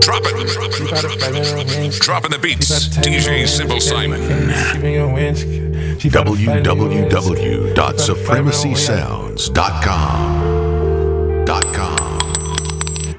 Drop it. Dropping the beats. DJ Simple Simon. www.supremacysounds.com. Dot com.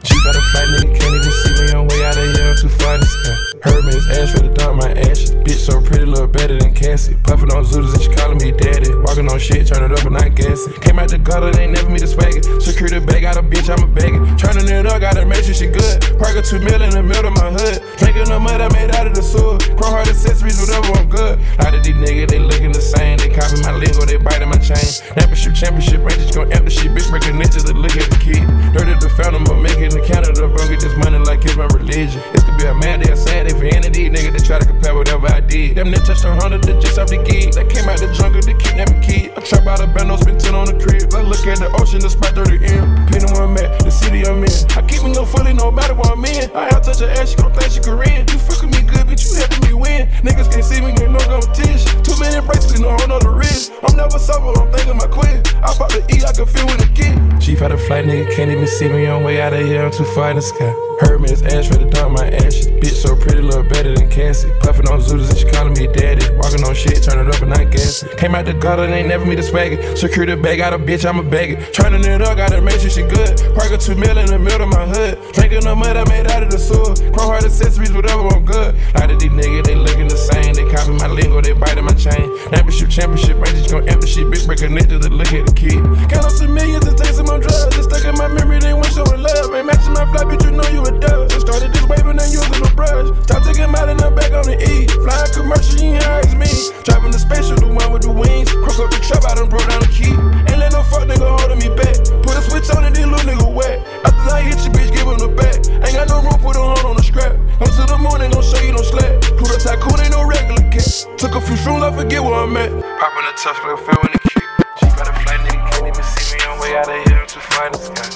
She got a flight, nigga can't even see me. I'm way out of here, I'm too far to sky. Heard me, it's ash for the dump my ashes. Bitch so pretty, look better than Cassie. Puffin' on Zooties and she calling me daddy. Walking on shit, turn it up and not gassing. Came out the gutter, they never me the swagger. Security bag, got a bitch, I'm a bagger. Turning it up, gotta make sure she good. Park a two mil in the middle of my hood. Drinking the mud I made out of the sewer. Chrome heart accessories, whatever, I'm good. A lot of these niggas, they looking the same. They copy my lingo, they biting my chain. Championship, championship, Rangers gon' empty shit. Bitch breaking niches to look at the kid. Dirty the fountain, but making the Canada. Bro, get this money like it's my religion. This could be a mad day, a sad day of these niggas that try to compare whatever I did. Them niggas touched a hundred digits off the gig. They came out the jungle, they kidnapping kid. I trap out a bando, spend 10 on the crib. I look at the ocean, the spot 30 in. Depending where I'm at, the city I'm in. I keep me no fully, no matter what I'm in. I have touch her ass, she gon' think she Korean. You fucking me good, bitch, you helping me win. Niggas can't see me, ain't no competition. Too many bracelets, no whole nother wrist. I'm never sober, I'm thinking my quit. I bought the E, I can feel when it get. Chief had a flight, nigga can't even see me. I'm way out of here, I'm too far in the sky. Heard me, it's ash for the dump my ashes. Bitch so pretty, look better than Cassie. Puffin' on Zooties and she calling me daddy. Walking on shit, turn it up and not gassing. Came out the gutter, they ain't never me the swagger. the bag, got a bitch, I'm a bagger. Turning it up, gotta make sure she good. Park a two mil in the middle of my hood. Drinking the mud I made out of the sewer. Chrome heart accessories, whatever, I'm good. A lot of these niggas, they looking the same. They copy my lingo, they biting my chain. Championship, championship, Rangers gon' empty shit. Bitch break connected to look at the kid. Count up some millions and some more drugs. Just stuck in my memory, they want showing love. Ain't matching my fly, bitch, you know you a dub. Just started this wave and then using no brush. Top taking him out and I'm back on the E. Flying commercial, you ain't hire me. Driving the spaceship, the one with the wings. Crook up the trap, I done broke down the key. Ain't let no fuck nigga holding me back. Put a switch on and then little nigga wet. After I hit you, bitch, give him the back. Ain't got no room, put a hold on the scrap. Go to the moon, ain't gon' show you no slack. Pluto tycoon ain't no regular cat. Took a few shrooms, I forget where I'm at. Popping a touch, like a the kick. She got a flight, nigga can't even see me. I'm way out of here, I'm too far in the.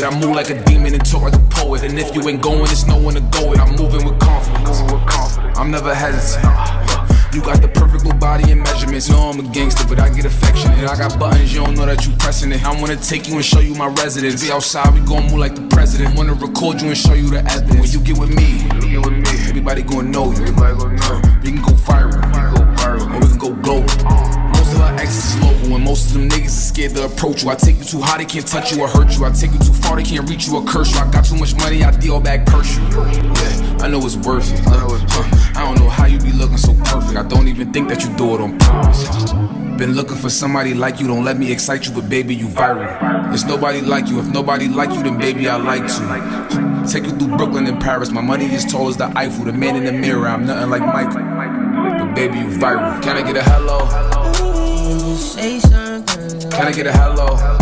It. I move like a demon and talk like a poet. And if you ain't going, it's no one to go with. I'm moving with confidence. I'm never hesitant. You got the perfect little body and measurements. Know I'm a gangster, but I get affectionate. I got buttons, you don't know that you pressing it. I wanna take you and show you my residence. Be outside, we gon' move like the president. Wanna record you and show you the evidence. When you get with me, everybody gon' know you. We can go viral, or we can go global. Most of our exes is local, and most of them niggas is scared to approach you. I take you too high, they can't touch you or hurt you. I take you too far, they can't reach you or curse you. I got too much money, I deal back curse you. Yeah, I know it's worth it. Huh, I don't know how you be looking so perfect. I don't even think that you do it on purpose. Been looking for somebody like you, don't let me excite you, but baby, you viral. There's nobody like you. If nobody like you, then baby, I like to. Take you through Brooklyn and Paris. My money is tall as the Eiffel, the man in the mirror. I'm nothing like Michael. But baby, you viral. Can I get a hello? Can I get a? Hello,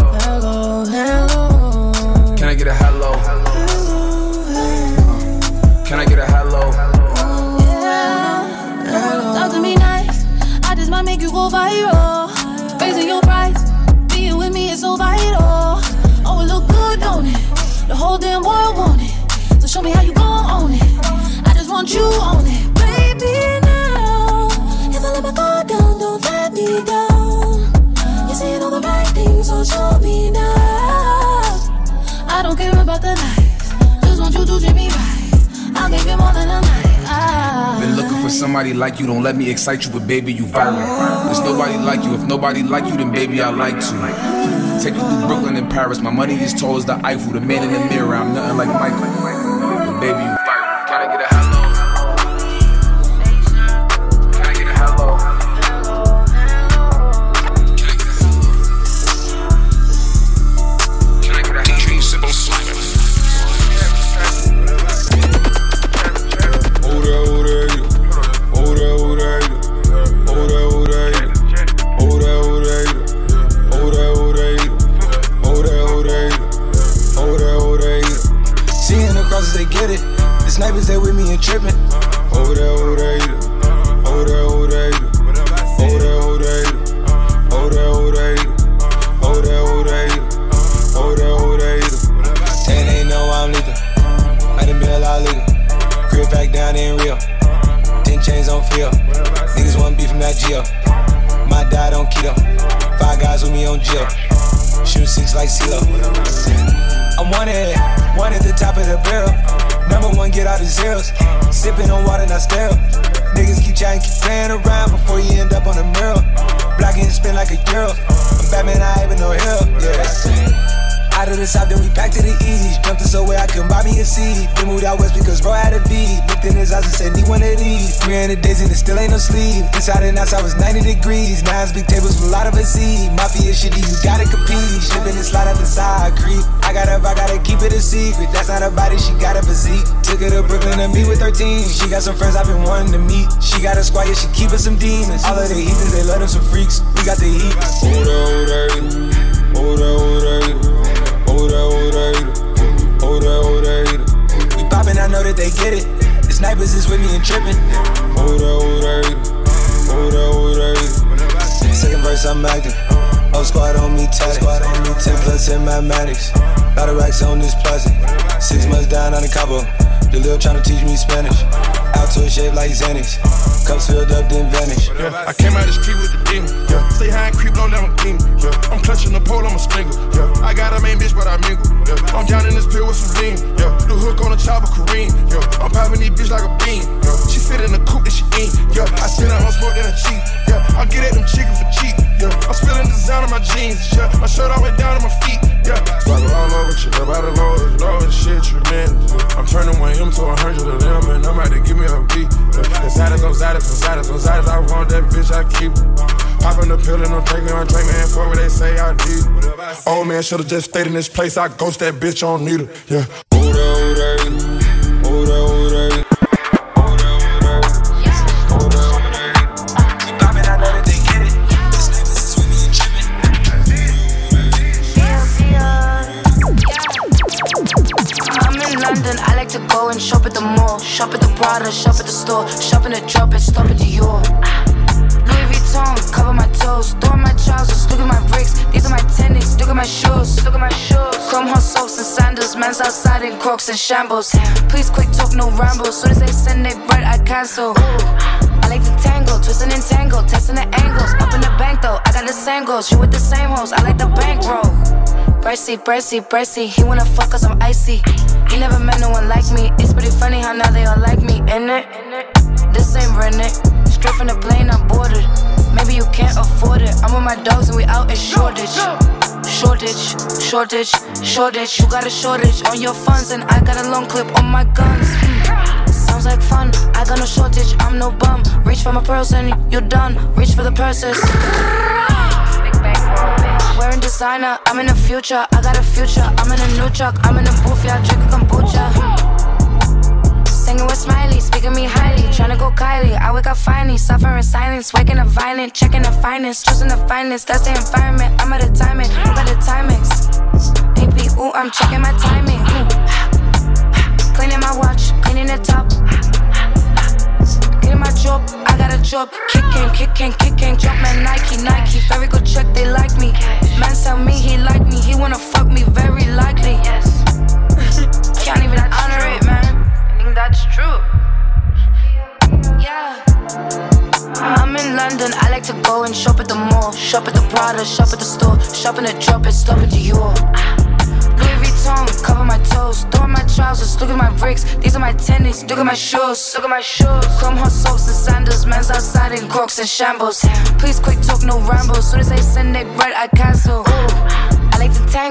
For somebody like you, don't let me excite you, but baby, you viral. There's nobody like you. If nobody like you, then baby, I like to. Take you through Brooklyn and Paris. My money is tall as the Eiffel, the man in the mirror. I'm nothing like Michael. But baby, you the mural. Black and spin like a girl. I'm Batman, I ain't even no hell. Yeah. Out of the south, then we back to the east. Jumped us away, I couldn't buy me a seat. Then moved out west because bro had a V. Looked in his eyes and said, need one of these. 300 days and it still ain't no sleep. Inside and outside was 90 degrees. Nines, big tables with a lot of a seed. Mafia shitty, you gotta compete. Slipping and slide out the side, creep. I gotta, I gotta keep it a secret. That's not a body, she got a physique. Took her to Brooklyn to meet with 13. She got some friends I've been wanting to meet. She got a squad, yeah, she keepin' some demons. All of the heathens, they love them some freaks. We got the heat. Hold up, hold up, hold up, hold up. Hold that, hold that heater. Hold that, hold that heater. We poppin', I know that they get it. The snipers is with me and trippin'. Hold that, hold that heater. Hold that, hold that heater. Second verse, I'm acting. Whole squad on me, tight. Squad on me, 10 plus in mathematics. Lot of racks on this plastic. Six months down on the Cabo. The lil tryna teach me Spanish. Out to a shape like Xanax. Cups filled up, then vanish. Yeah, I came out the street with the demon. Yeah, stay high and creep low, never king. Yeah, I'm clutching the pole, I'm a stinger. Yeah, I got a main bitch, but I mingle. Yeah, I'm down in this pill with some lean. Yeah, the hook on the chopper, Kareem. Yeah, I'm popping these bitch like a bean. Yeah, she fit in the coupe that she eat. Yeah, I sit out on smoke than a cheap. Yeah, I get at them chicken for cheap. Yeah, I'm spilling design on my jeans. Yeah, my shirt all the way down to my feet. Yeah, swagger all over, shit up out of low, low, shit tremendous. I'm turning one M to a hundred of them, and I'm about to give me a beat. Yeah, on Zadas on Zadas, I want that bitch, I keep Popping the pill and I'm taking on drink, man, for what they say I need. Old man should've just stayed in this place, I ghost that bitch on needle, yeah. And shop at the mall. Shop at the Prada, shop at the store. Shop in the drop and stop at Dior. Cover my toes. Throw my trousers, look at my bricks. These are my tennis, look at my shoes. Look at my shoes. Chrome hot socks and sandals. Man's outside in crocs and shambles. Please quick talk, no ramble. Soon as they send they bread, I cancel. Ooh. I like to tangle, twisting and tangle, testing the angles. Up in the bank though, I got the same goals. You with the same hoes, I like the bankroll. Bracy, bracy, bracy. He wanna fuck cause I'm icy. He never met no one like me. It's pretty funny how now they all like me, in it? This ain't rented. Straight from the plane, I'm boarded. Maybe you can't afford it. I'm with my dogs and we out in Shoreditch. Shortage, shortage, shortage. You got a shortage on your funds, and I got a long clip on my guns. Hmm. Sounds like fun. I got no shortage, I'm no bum. Reach for my pearls and you're done. Reach for the purses. Wearing designer, I'm in the future. I got a future. I'm in a new truck. I'm in a booth, yeah, drinking kombucha. Singing with Smiley, speaking me highly. Tryna go Kylie, I wake up finally. Suffering silence, waking up violent. Checking the finest, choosing the finest. That's the environment. I'm at a timing. I got the timings. AP, ooh, I'm checking my timing. Ooh. Cleaning my watch, cleaning the top. Cleaning my job, I got a job. Kicking, kicking, kicking. Jumpman, Nike, Nike. Very good check, they like me. Man tell me he like me, he wanna fuck me, very likely. Can't even honor it, man. That's true. Yeah. I'm in London, I like to go and shop at the mall. Shop at the Prada, shop at the store. Shop in the drop and stop at Dior. Louis Vuitton, cover my toes. Throw my trousers, look at my bricks. These are my tennis, look at my shoes. Look at my shoes. Chrome hot socks and sandals. Man's outside in crocs and shambles. Please quick talk, no ramble. Soon as they send they bread, I cancel.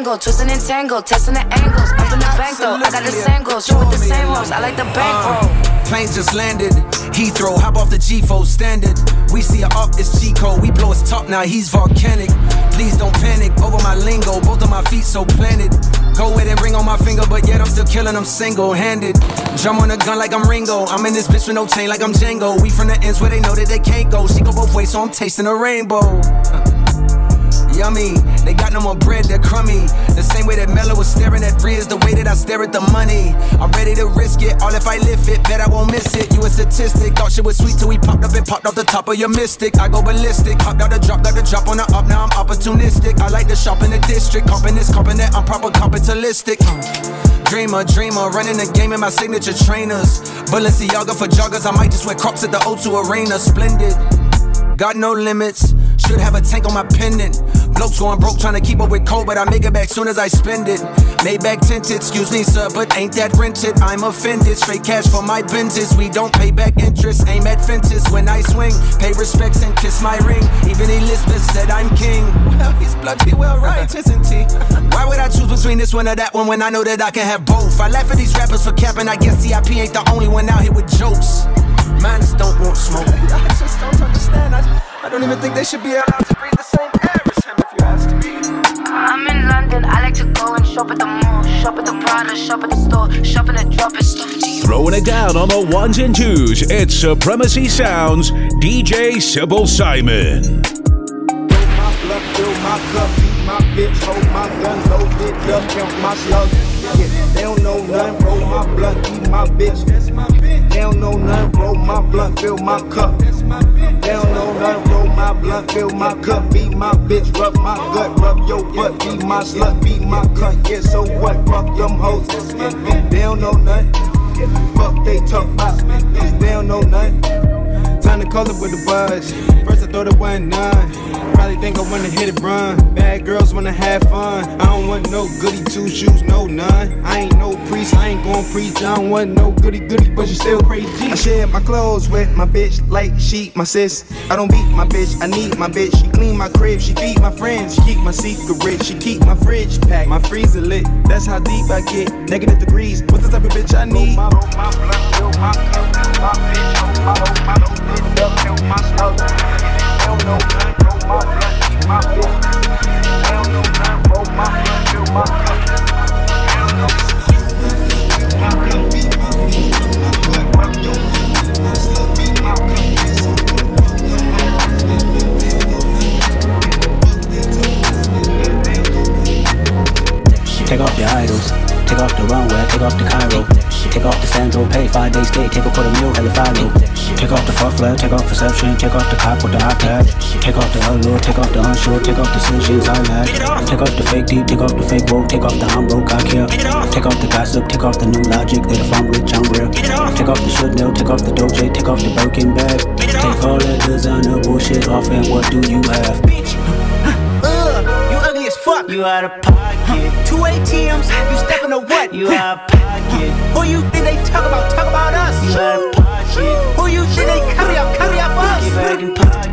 Ooh. I like to tangle, twisting and tangle, testing the angles. Up in the bank though, I got the same goals. You with the same hoes, I like the bankroll. Uh, planes just landed. Heathrow, hop off the G4 standard. We see her up, it's G code. We blow his top now, he's volcanic. Please don't panic over my lingo. Both of my feet so planted. Go with it, ring on my finger, but yet I'm still killing them single handed. Drum on a gun like I'm Ringo. I'm in this bitch with no chain like I'm Django. We from the ends where they know that they can't go. She go both ways, so I'm tasting a rainbow. Yummy. They got no more bread, they're crummy. The same way that Mello was staring at Riz, the way that I stare at the money. I'm ready to risk it, all if I lift it, bet I won't miss it. You a statistic, thought shit was sweet till we popped up and popped off the top of your mystic. I go ballistic, hopped out the drop, got the drop on the up, now I'm opportunistic. I like to shop in the district, comping this, comping that, I'm proper capitalistic. Dreamer, dreamer, running the game in my signature trainers. Balenciaga for joggers, I might just wear crops at the O2 Arena. Splendid, got no limits. Should have a tank on my pendant. Blokes going broke trying to keep up with cold, but I make it back soon as I spend it. Maybach tinted, excuse me, sir, but ain't that rented? I'm offended. Straight cash for my Benzes. We don't pay back interest. Aim at fences when I swing. Pay respects and kiss my ring. Even Elizabeth said I'm king. Well, he's bloody well right, isn't he? Why would I choose between this one or that one when I know that I can have both? I laugh at these rappers for capping. I guess CIP ain't the only one out here with jokes. Mans don't want smoke. I just don't understand. I, I don't even think they should be allowed to breathe the same air as him, if you ask me. I'm in London, I like to go and shop at the mall, shop at the Prada, shop at the store, shop in the drop and stuff to you. Throwing it down on the ones and twos, it's Supremacy Sounds, DJ Sybil Simon. my bluff, fill my cup, beat my bitch, hold my gun, load it up, count my slugs. Yeah, they don't know nothing, roll my blunt, eat my bitch. They don't know nothing, roll my blunt, fill my cup. They don't know nothing, my fill my cup, beat my bitch, rub my gut, rub your butt, be my slut, be my cunt. Yeah, so what? Fuck them hoes. They don't know nothing. Fuck they talk about. They don't know nothing. Time to call it with the buzz. First I thought it wasn't none. Probably think I wanna hit it run. Bad girls wanna have fun. I don't want no goody two shoes, no none. I ain't no priest, I ain't gon' preach. I don't want no goody goody, but you still crazy. I share my clothes with my bitch like she my sis. I don't beat my bitch, I need my bitch. She clean my crib, she feed my friends. She keep my secret she keep my fridge packed, my freezer lit. That's how deep I get. Negative degrees, what's the type of bitch I need? My, my blood, fill my cup, my bitch, hold my, hold my, hold it up, fill my snug. They Take off your idols. Take off the runway, take off the Cairo. Take off the Sandro, pay five days stay, take a quarter meal, hella follow. Take off the fuck flag, take off perception, take off the cop with the iPad. Take off the allure, take off the unsure, take off the decisions I lack. Take off the fake deep, take off the fake woke, take off the I'm broke, I care. Take off the gossip, take off the new logic, that if I'm rich, I'm real. Take off the Chanel, take off the Doja, take off the Birkin bag. Take all that designer bullshit off, and what do you have? Fuck. You out of pocket. Two ATMs. You stepping to what? You out of pocket. Who you think they talk about? Talk about us. You out of pocket. Who you think they carry up? Carry up us. You back in pocket.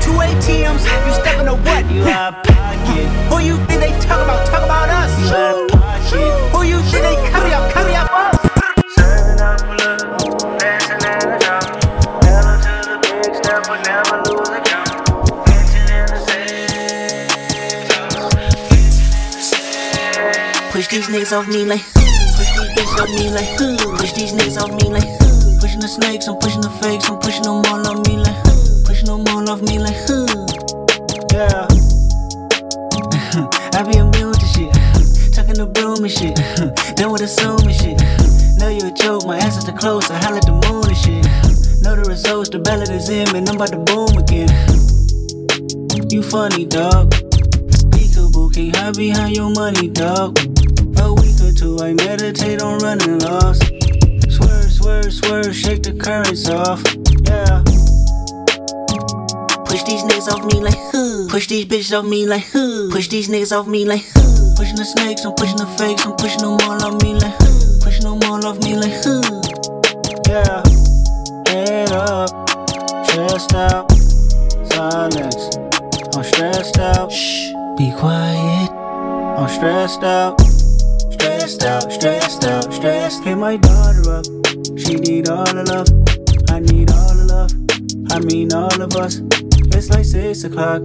Two ATMs, you stepping to what? You out pocket. Who you think they talk about? Talk about us. You out pocket. Who you think they carry up? Carry up us. Serving up love, dancing in the drop. Pedal to the big step, but never lose a count. Dancing in the Push these niggas off me like, push these bitches off me like, push these niggas off me like, pushing the snakes, I'm pushing the fakes, I'm pushing them all off me like, pushing more off me like, who? Yeah. I be immune to shit, tucking the broom and shit, done with assuming shit. Know you a joke, my ass is the close, I holler at the moon and shit. Know the results, the ballot is in, man, I'm about to boom again. You funny, dog. Peekaboo, can't hide behind your money, dog. A week or two, I meditate on running lost. Swerve, swerve, swerve, shake the currents off. Yeah. These niggas off me like huh. Push these bitches off me like huh. Push these niggas off me like huh. Pushing the snakes, I'm pushing the fakes, I'm pushing them all off me like huh. Pushing them all off me like huh. Yeah. Head up, chest out, silence. I'm stressed out. Shh. be quiet. I'm stressed out, stressed out, stressed out, stressed. Hit my daughter up, she need all the love. I need all the love, I mean all of us. It's like six o'clock,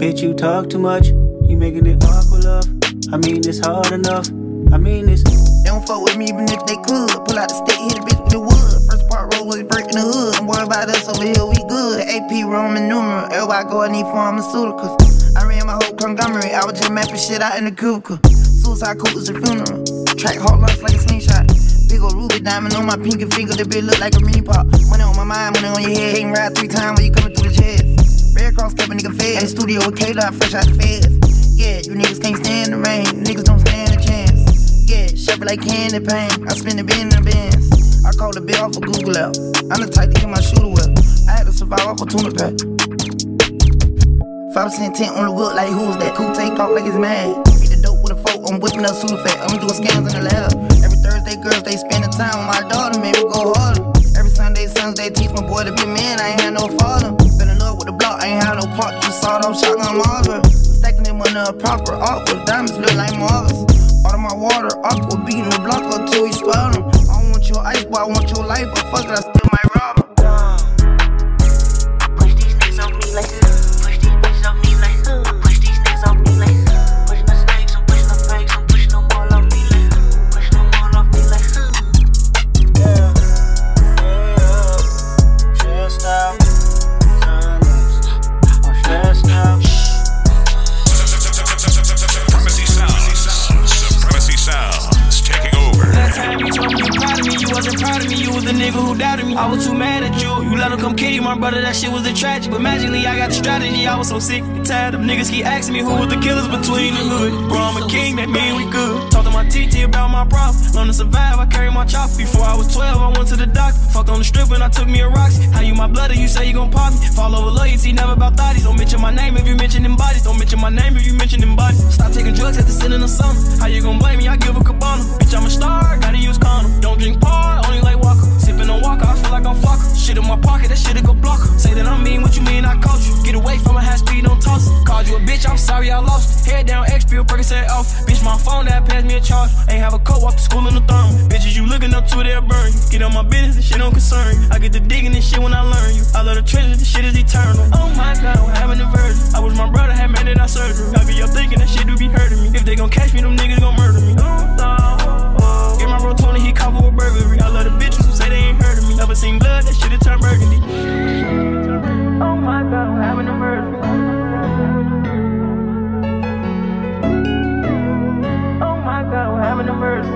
bitch, you talk too much. You making it awkward, love. I mean, it's hard enough. I mean, it's. They don't fuck with me even if they could. Pull out the stick, hit a bitch with the wood. First part roll was breaking the hood. Don't worry about us over here, we good. The AP Roman numeral. Everybody go and need pharmaceuticals. I ran my whole conglomerate. I was just mapping shit out in the cubicle. Suicide coat is a funeral. Track hard lunch like a slingshot. Big ol' ruby diamond on my pinky finger. That bitch look like a mini pop. Money on my mind, money on your head. Ain't ride three times when you coming through the Cross kept a nigga fed. In the studio with K-Dot, fresh out the feds. Yeah, you niggas can't stand the rain. Niggas don't stand a chance. Yeah, shuffle like candy paint. I spin the bin in the bins. I call the bill off of Google out. I'm the type to get my shooter whip. I had to survive off a tuna pack. 5% tent on the whip, like who's that? Cool take off like it's mad. Beat the dope with a fork, I'm whipping up Sudafed. I'm doing scams in the lab. Every Thursday, girls, they spending time with my daughter, maybe go harder. Every Sunday, they teach my boy to be a man, I ain't had no father. Saw I'm shotgun Marvin. Stacking them on a proper awkward. Diamonds look like Marvis. Out of my water, aqua beating the block up till we swell them. I don't want your ice, but I want your life, but fuck it, I still my brother. That shit was a tragic. But magically, I got the strategy. I was so sick and tired of niggas keep asking me who was the killers between the hood. Bro, I'm a king, that mean we good. Talk to my TT about my problem. Learn to survive, I carry my chop. Before I was 12, I went to the doctor. Fucked on the strip when I took me a Roxy. How you my blood you say you gon' pop me? Fall over loyalty, never about thotties. Don't mention my name if you mention them bodies. Don't mention my name if you mention them bodies. Stop taking drugs at the sin in the summer. How you gon' blame me? I give a cabana. Bitch, I'm a star, gotta use condom. Don't drink par, only like Walker. On I feel like I'm flocker. Shit in my pocket, that shit'll go block. Say that I'm mean, what you mean I caught you? Get away from a high speed, don't toss it. Called you a bitch, I'm sorry I lost. Head down, X pill, Percocet off. Bitch, my phone that passed me a charge. Ain't have a coat, walk to school in the thermal. Bitches, you looking up to, they'll burn you. Get on my business, this shit don't concern you. I get to digging this shit when I learn you. I love the treasure, this shit is eternal. Oh my god, I'm having a virgin. I wish my brother had made it out surgery. I be up thinking that shit do be hurting me. If they gon' catch me, them niggas gon' murder me. Oh, oh, oh. Get my bro Tony, he cover with burglary. I love the bitches they ain't heard of me. Never seen blood, that shit it turn burgundy. Oh my god, I'm having a murder. Oh my god, I'm having a murder.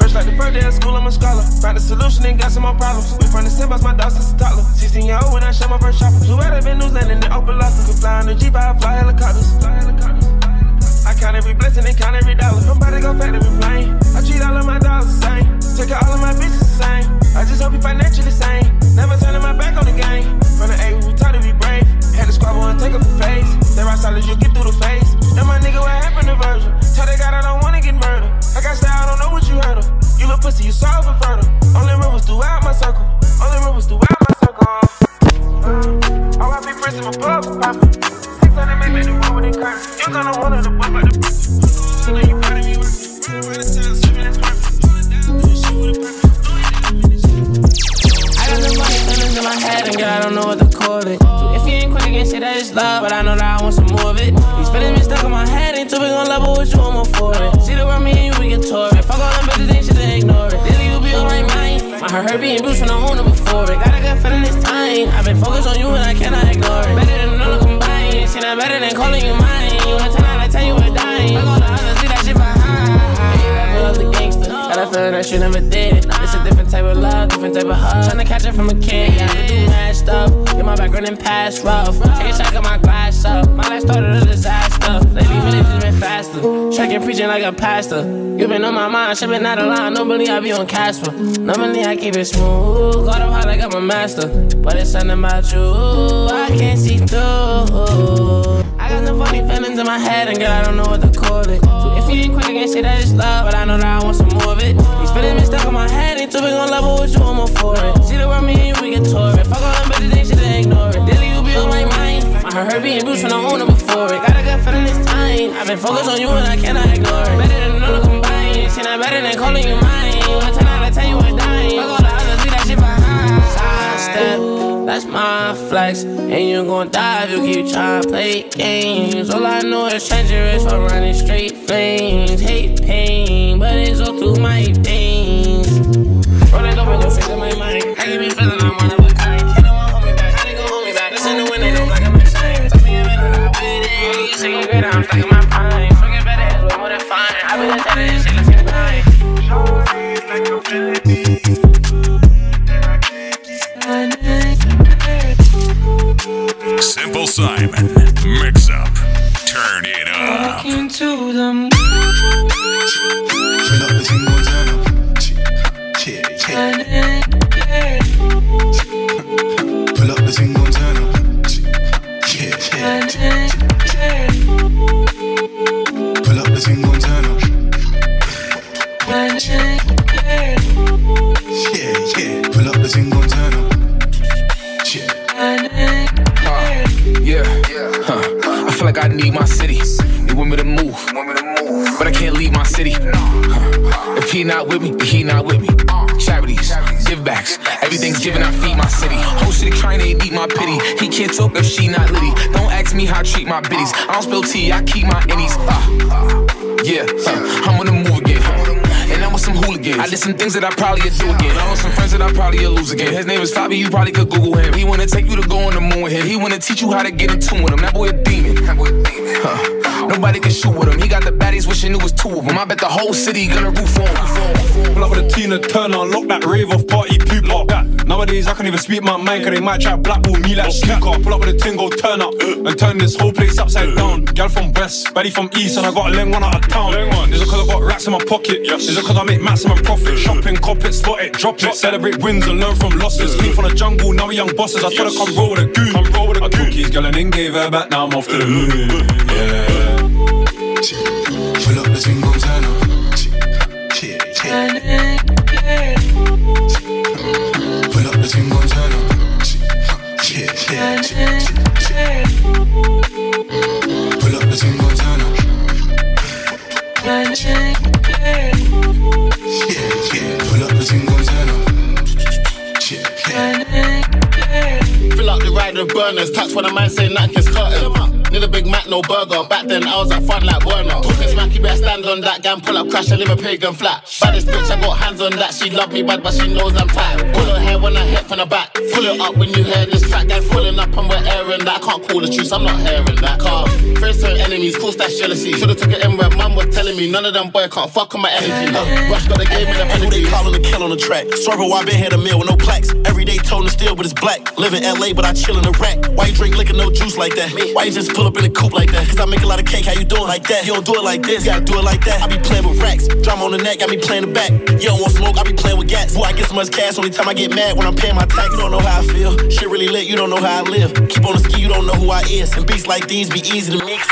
First like the first day of school, I'm a scholar. Found a solution and got some more problems. We from the same bus, my dog since a toddler. 16 year old when I shot my first chopper. Flew out of New Zealand in the open locker. Could fly on the G5, fly helicopters. I count every blessing and count every dollar. I'm about to go back to me plane. I treat all of my dogs the same. Take all of my bitches the same. I just hope you financially sane. Never turning my back on the game. From the A, we taught to be brave. Had to squabble and take up a face. They rock solid, you get through the face. Now my nigga, what happened to Virgil? Tell that God I don't wanna get murdered. I got style, I don't know what you heard of. You little pussy, you soft and fertile. Only rivers throughout my circle. Only rivers throughout my circle. Uh, RIP Prince in my pub, poppin'. 600 make the room with it. You gonna wanna the book, but the. So you proud of me, working. Right out of town, sipping that purple. I funny feelings in my head and I don't know what to call it. If you ain't quick against it, that is love, but I know that I want some more of it. These feelings been stuck in my head, level with you, it. See the world, me and you, we get it. Fuck all them bitches, ain't shit ignore it. You be being bruised from the owner before it. Got a good feeling this time. I've been focused on you and I cannot See than calling you mine. You a 10 out of 10, you a dime. Fuck all the others, leave that shit behind. I love the gangster. Got a feeling that you never did. It's a different type of love, different type of hug. Tryna catch it from a kid. Yeah, I do mad stuff. Get my background in past rough. Take a shot, got my glass up. My life started a disaster. Lately, really just been faster. Tracking, preaching like a pastor. You been on my mind, shipping out a line. Normally, I be on Casper. Normally, I keep it smooth. Got up high like I'm a master. But it's something about you. I can't see through. I got some funny feelings in my head, and girl, I don't know what to call it. So if you ain't quick against it, that is love, but I know that I want some more of it. These feelings been stuck in my head, ain't too big on level with you, I'm all for it. See the world, me and you, we get tore it. Fuck all them bitches, shit to ignore it. Daily, you be on my mind. I heard her being bruised when I the owner before it. Got a good feeling this time. I've been focused on you and I cannot ignore it. Better than another combined. See, not better than calling you mine. One ten out of ten, you ain't dying. Fuck all the others, leave that shit behind. Sidestep, that's my flex. And you gon' die if you keep trying to play games. All I know is treacherous for running straight flames. Hate pain, but it's all through my veins. Rolling dope and go straight to my mind. I give me feeling I'm one Simon. Mix up. Turn it up. Into the Pull up the thing on turn up. Yeah, yeah. I need my city. They want me to move. But I can't leave my city. If he not with me, he not with me. Charities, give backs, everything's given. I feed my city. Whole city trying to eat my pity. He can't talk if she not litty. Don't ask me how I treat my biddies. I don't spill tea, I keep my innies. Uh, yeah, huh. I'm on the move I'm with some hooligans. I did some things that I probably would do again. I with some friends that I probably would lose again. His name is Fabi, you probably could Google him. He wanna take you to go on the moon with him. He wanna teach you how to get in tune with him. That boy a demon. That boy a demon. Huh. Nobody can shoot with him. He got the baddies wishing it was two of them. I bet the whole city gonna roof on him. Pull up with a Tina Turner, lock that rave off party people. lock that. Nowadays I can't even speak my mind, cause they might try blackball me like snooker. Pull up with a tingle, turn up, and turn this whole place upside down. Gal from west, Betty from east, and I got a leng one out of town. Is it cause I got racks in my pocket? Is it cause I make maximum profit? Shopping, cop it, spot it, drop it. Celebrate wins and learn from losses. Came from the jungle, now we young bosses. I told her come roll with a goon. Come roll with a I took his girl and then gave her back, now I'm off to the moon. Yeah. Pull up the thing. Yeah, yeah. Pull up the thing. Yeah, yeah. Pull up the thing. Yeah, yeah. Pull up the thing up. Yeah, Fill up the ride with burners. Touch when a man say nothing is curtain. Need a Big Mac, no burger. Back then I was at fun like Werner. Talking smacky, better stand on that. Gang pull up, crash, and live a pagan flat. Baddest bitch, I got hands on that. She love me bad, but she knows I'm tight. Pull her hair when I hit from the back. Pull it up when you hear this track. Gang pulling up and we're airing that. I can't call the truth, I'm not hearing that. Car, friends turn enemies, cause that's jealousy. Should've took it in where mum was telling me. None of them boy can't fuck on my energy. Uh, Rush got the game in the Who they callin' the kill on the track? Swervo, I been here a meal with no plaques. Every day tone and steel, but it's black. Live in LA, but I chill in the rack. Why you drink liquor, no juice like that? Why you just pull up in a coupe like that? Cause I make a lot of cake, how you doing like that? You don't do it like this, you gotta do it like that. I be playing with racks, drum on the neck, got me playing the back. You don't want smoke, I be playing with gas. Boy, I get so much cash, only time I get mad when I'm paying my tax. You don't know how I feel, shit really lit, you don't know how I live. Keep on the ski, you don't know who I is. And beats like these be easy to mix,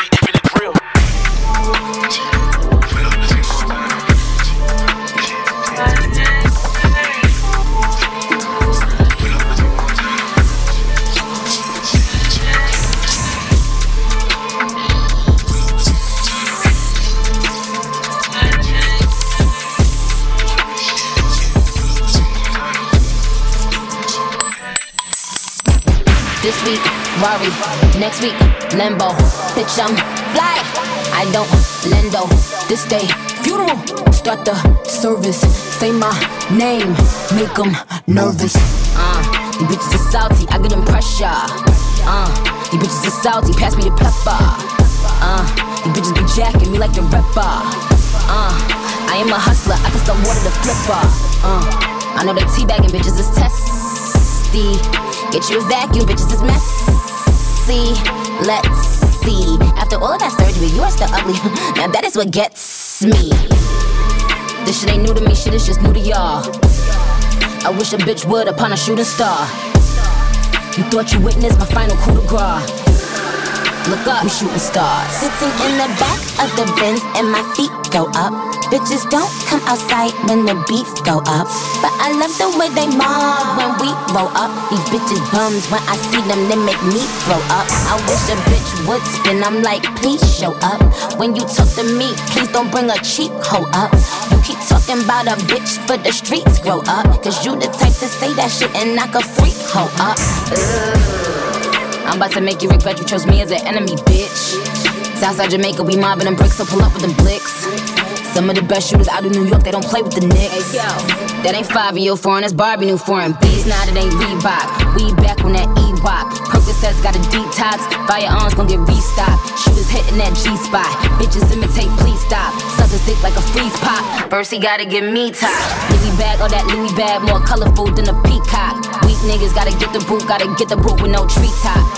This week, Rari. Next week, Lambo. Bitch, I'm fly. I don't lendo. This day, funeral. Start the service. Say my name. Make them nervous. Uh, you bitches are salty. I get them pressure. Uh, you bitches are salty. Pass me the pepper. Uh, you bitches be jacking me like the rapper. Uh, I am a hustler. I can sell water to flipper. Uh, I know they teabagging bitches is testy. Get you a vacuum, bitches is messy. Let's see. After all of that surgery, you are still ugly. now that is what gets me. This shit ain't new to me, shit is just new to y'all. I wish a bitch would upon a shooting star. You thought you witnessed my final coup de grace. Look up, we shooting stars. Sitting in the back of the Benz and my feet go up. Bitches don't come outside when the beats go up. But I love the way they mob when we roll up. These bitches bums when I see them, they make me throw up. I wish a bitch would spin, I'm like, please show up. When you talk to me, please don't bring a cheap hoe up. You keep talking about a bitch for the streets, grow up. Cause you the type to say that shit and knock a freak hoe up. Ugh. I'm about to make you regret you chose me as an enemy, bitch. Southside Jamaica, we mobbing them bricks, so pull up with them blicks. Some of the best shooters out of New York, they don't play with the Knicks. That ain't Fivio Foreign, that's Barbie new foreign. Beats now that ain't Reebok. We back on that E-Wop. Percocets got a detox. Firearms gon' get restocked. Shooters hitting that G-spot. Bitches imitate, please stop. Suckers thick like a freeze pop. First he gotta get me top. Louis bag, all that Louis bag, more colorful than a peacock. Weak niggas gotta get the boot, gotta get the boot with no treetop.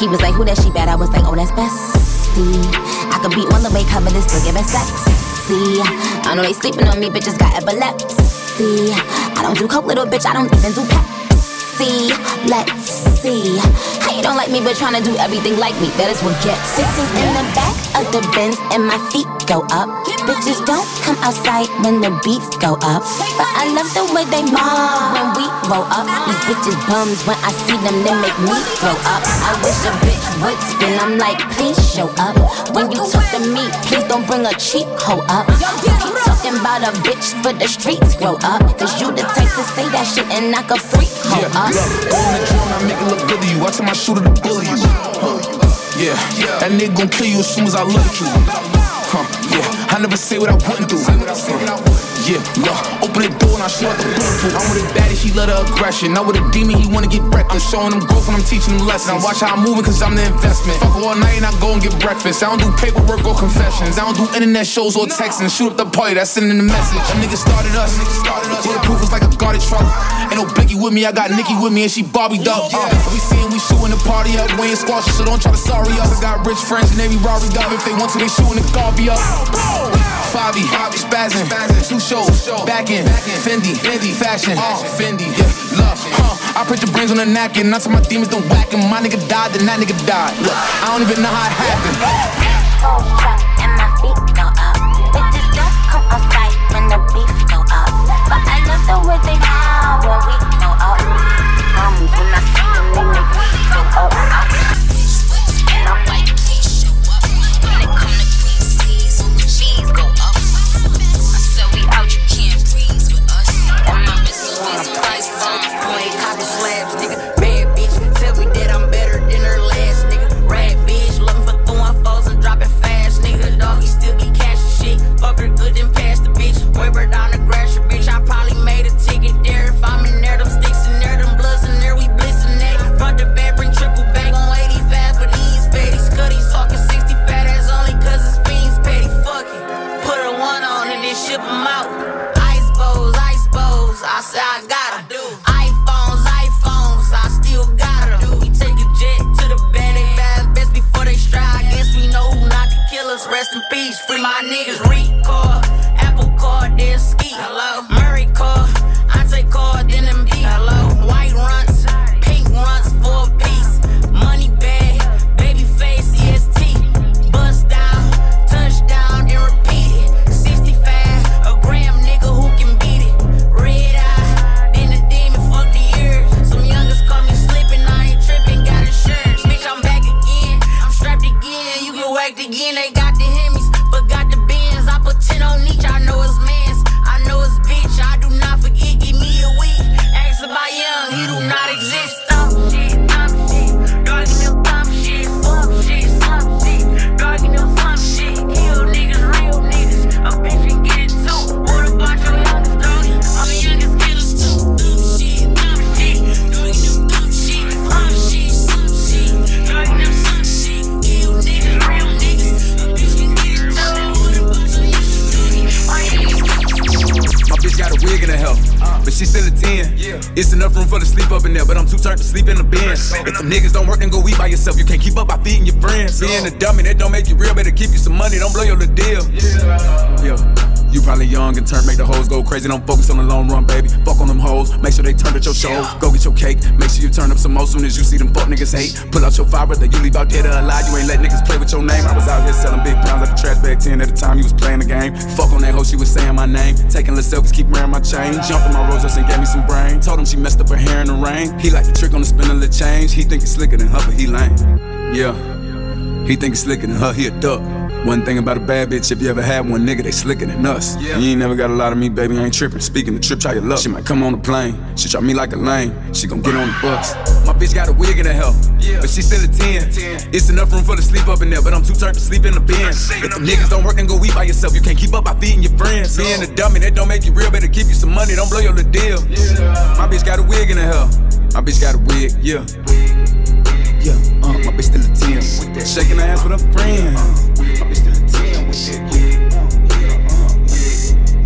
He was like, who that she bad? I was like, oh, that's bestie. Could beat one the way cover this, still giving sexy. I know they sleeping on me, bitches got epilepsy. I don't do coke, little bitch, I don't even do Pepsi. Let's see. How you don't like me, but trying to do everything like me? That is what gets. Sitting in the back of the Benz and my feet go up. Bitches don't come outside when the beats go up. But I love the way they mob when we roll up. These bitches bums when I see them, they make me throw up. I wish a bitch would spin, I'm like, please show up. When you talk to me, please don't bring a cheap hoe up. You keep talking about a bitch for the streets, grow up. Cause you the type to say that shit and knock a freak hoe Yeah, up. look, go on the drum, I make it look good to you. Watch my shooter to bully you. Huh, Yeah, that nigga gon' kill you as soon as I look at you. Huh, yeah, I never say what I wouldn't do. Yeah, look, open the door and I shoot out the bulletproof. I'm with a baddie, she love the aggression. Now with a demon, he wanna get reckless. Showing them growth and I'm teaching them lessons. Now watch how I'm moving, cause I'm the investment. Fuck all night and I go and get breakfast. I don't do paperwork or confessions. I don't do internet shows or texting. Shoot up the party, that's sending the message. A nigga started us. Bulletproof is like a guarded truck. Ain't no Blicky with me, I got Nikki with me and she Barbie up. Uh, we seeing we shooting the party up. We ain't squashing, so don't try to sorry us. I got rich friends and they be Rory up. If they want to, they shooting the Garvey up. Fabi, spazzing, two shows, back in, Fendi, Fendi, fashion, uh, Fendi, yeah, love, huh? I put your brains on a napkin, not to my demons don't whack him. My nigga died, then that nigga died. Look, I don't even know how it happened. and my feet go up. Bitches don't come outside when the beef go up. But I love the way they mob when we go up. Um, when I Being a dummy, that don't make you real. Better keep you some money, don't blow your little deal. Yeah. You probably young and turn, make the hoes go crazy. Don't focus on the long run, baby. Fuck on them hoes, make sure they turn at your show. Go get your cake, make sure you turn up some more soon as you see them fuck niggas hate. Pull out your fiber, that you leave out dead or alive. You ain't let niggas play with your name. I was out here selling big pounds at the trash bag 10 at the time you was playing the game. Fuck on that hoe, she was saying my name. Taking little selfies, keep wearing my chain. Jumped in my roses and gave me some brain. Told him she messed up her hair in the rain. He like the trick on the spin of the change. He think he's slicker than her, but he lame. Yeah. He think he's slicker than her, he a duck. One thing about a bad bitch, if you ever had one nigga, they slicker than us. Yeah. You ain't never got a lot of me, baby, I ain't tripping. Speaking the trip, try your luck. She might come on the plane. She try me like a lame. She gon' get on the bus. My bitch got a wig in her hell, but she still a 10. 10. It's enough room for the sleep up in there, but I'm too turned to sleep in the bin. If the niggas don't work, then go eat by yourself. You can't keep up by feeding your friends. Being a dummy, that don't make you real. Better keep you some money, don't blow your little deal. My bitch got a wig in her hell. My bitch got a wig, yeah. Yeah, bitch still a 10. Shaking her ass with her friend. My bitch still a 10 with it, uh, uh,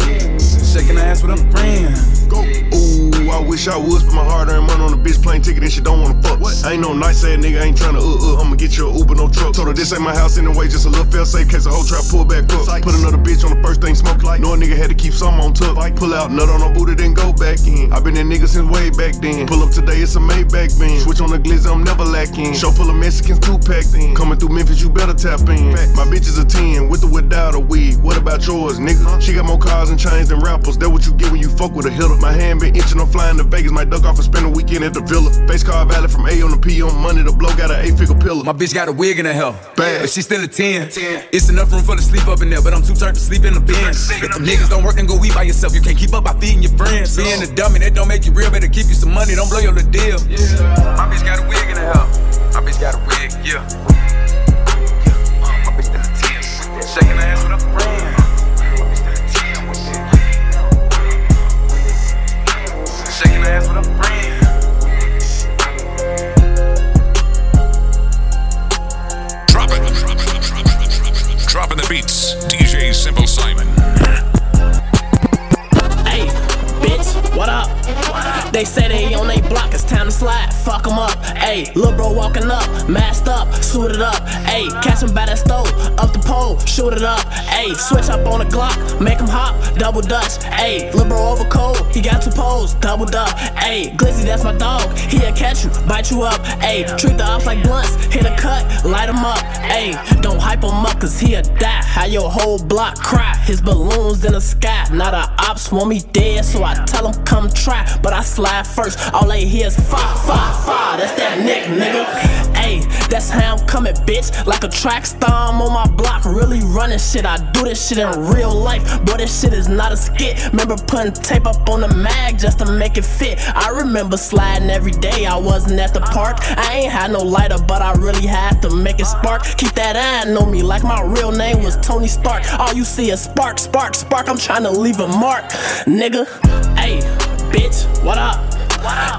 yeah. Shaking her ass with her friend. Go. Ooh, I wish I would spend my hard earned money on a bitch plane ticket and she don't wanna fuck. What? I ain't no nice ass nigga, I ain't tryna uh uh. I'ma get you a Uber, no truck. Told her this ain't my house anyway, just a little fail safe case a whole trap pull back up. Put another bitch on the first thing smoke like. Know a nigga had to keep some on tuck. Pull out nut on her booty, then go back in. I been that nigga since way back then. Pull up today, it's a Maybach bin. Switch on the glizzy, I'm never lacking. Show full of Mexicans, two packed in. Coming through Memphis, you better tap in. My bitch is a 10, with or without a wig. What about yours, nigga? She got more cars and chains than rappers. That what you get when you fuck with a hitter. My hand been itching, I'm flying to Vegas. Might duck off and spend a weekend at the villa. Face car valid from A on the P on money. The blow got an eight figure pillar. My bitch got a wig in her hell, Bad. but she still a 10. 10. It's enough room for the sleep up in there, but I'm too tired to sleep in the bin. If the niggas don't work, then go eat by yourself. You can't keep up by feeding your friends. Being a dummy, that don't make you real. Better keep you some money, don't blow your little deal. Yeah. My bitch got a wig in her hell. My bitch got a wig, yeah. Yeah, uh, my bitch still a 10. Shaking her ass with her friend. Simple Simon. Hey, bitch, what up? They say they on they block, it's time to slide. Fuck 'em up. Hey, lil' bro walking up, masked up, suited up. Hey, catch him by that stove, up the pole, shoot it up. Hey, switch up on the Glock, make him hop, double dutch. Hey, lil' bro over cold, he got two poles, doubled up. Hey, Glizzy, that's my dog, he'll catch you, bite you up. Hey, treat the ops like blunts, hit a cut, light him up. Hey, don't hype him up, cause he'll die. How your whole block cry, his balloons in the sky. Now the ops want me dead, so I tell him come try. But I slide first, all they hear is fire, fire, fire. That's that neck, nigga. Hey, that's how I'm coming, bitch. Like a track star, I'm on my block, really running shit. I do this shit in real life, boy, this shit is not a skit. Remember putting tape up on the mag just to make it fit. I remember sliding every day, I wasn't at the park. I ain't had no lighter, but I really had to make it spark. Keep that eye on me like my real name was Tony Stark. All you see is spark, spark, spark. I'm trying to leave a mark, nigga. Hey, bitch, what up?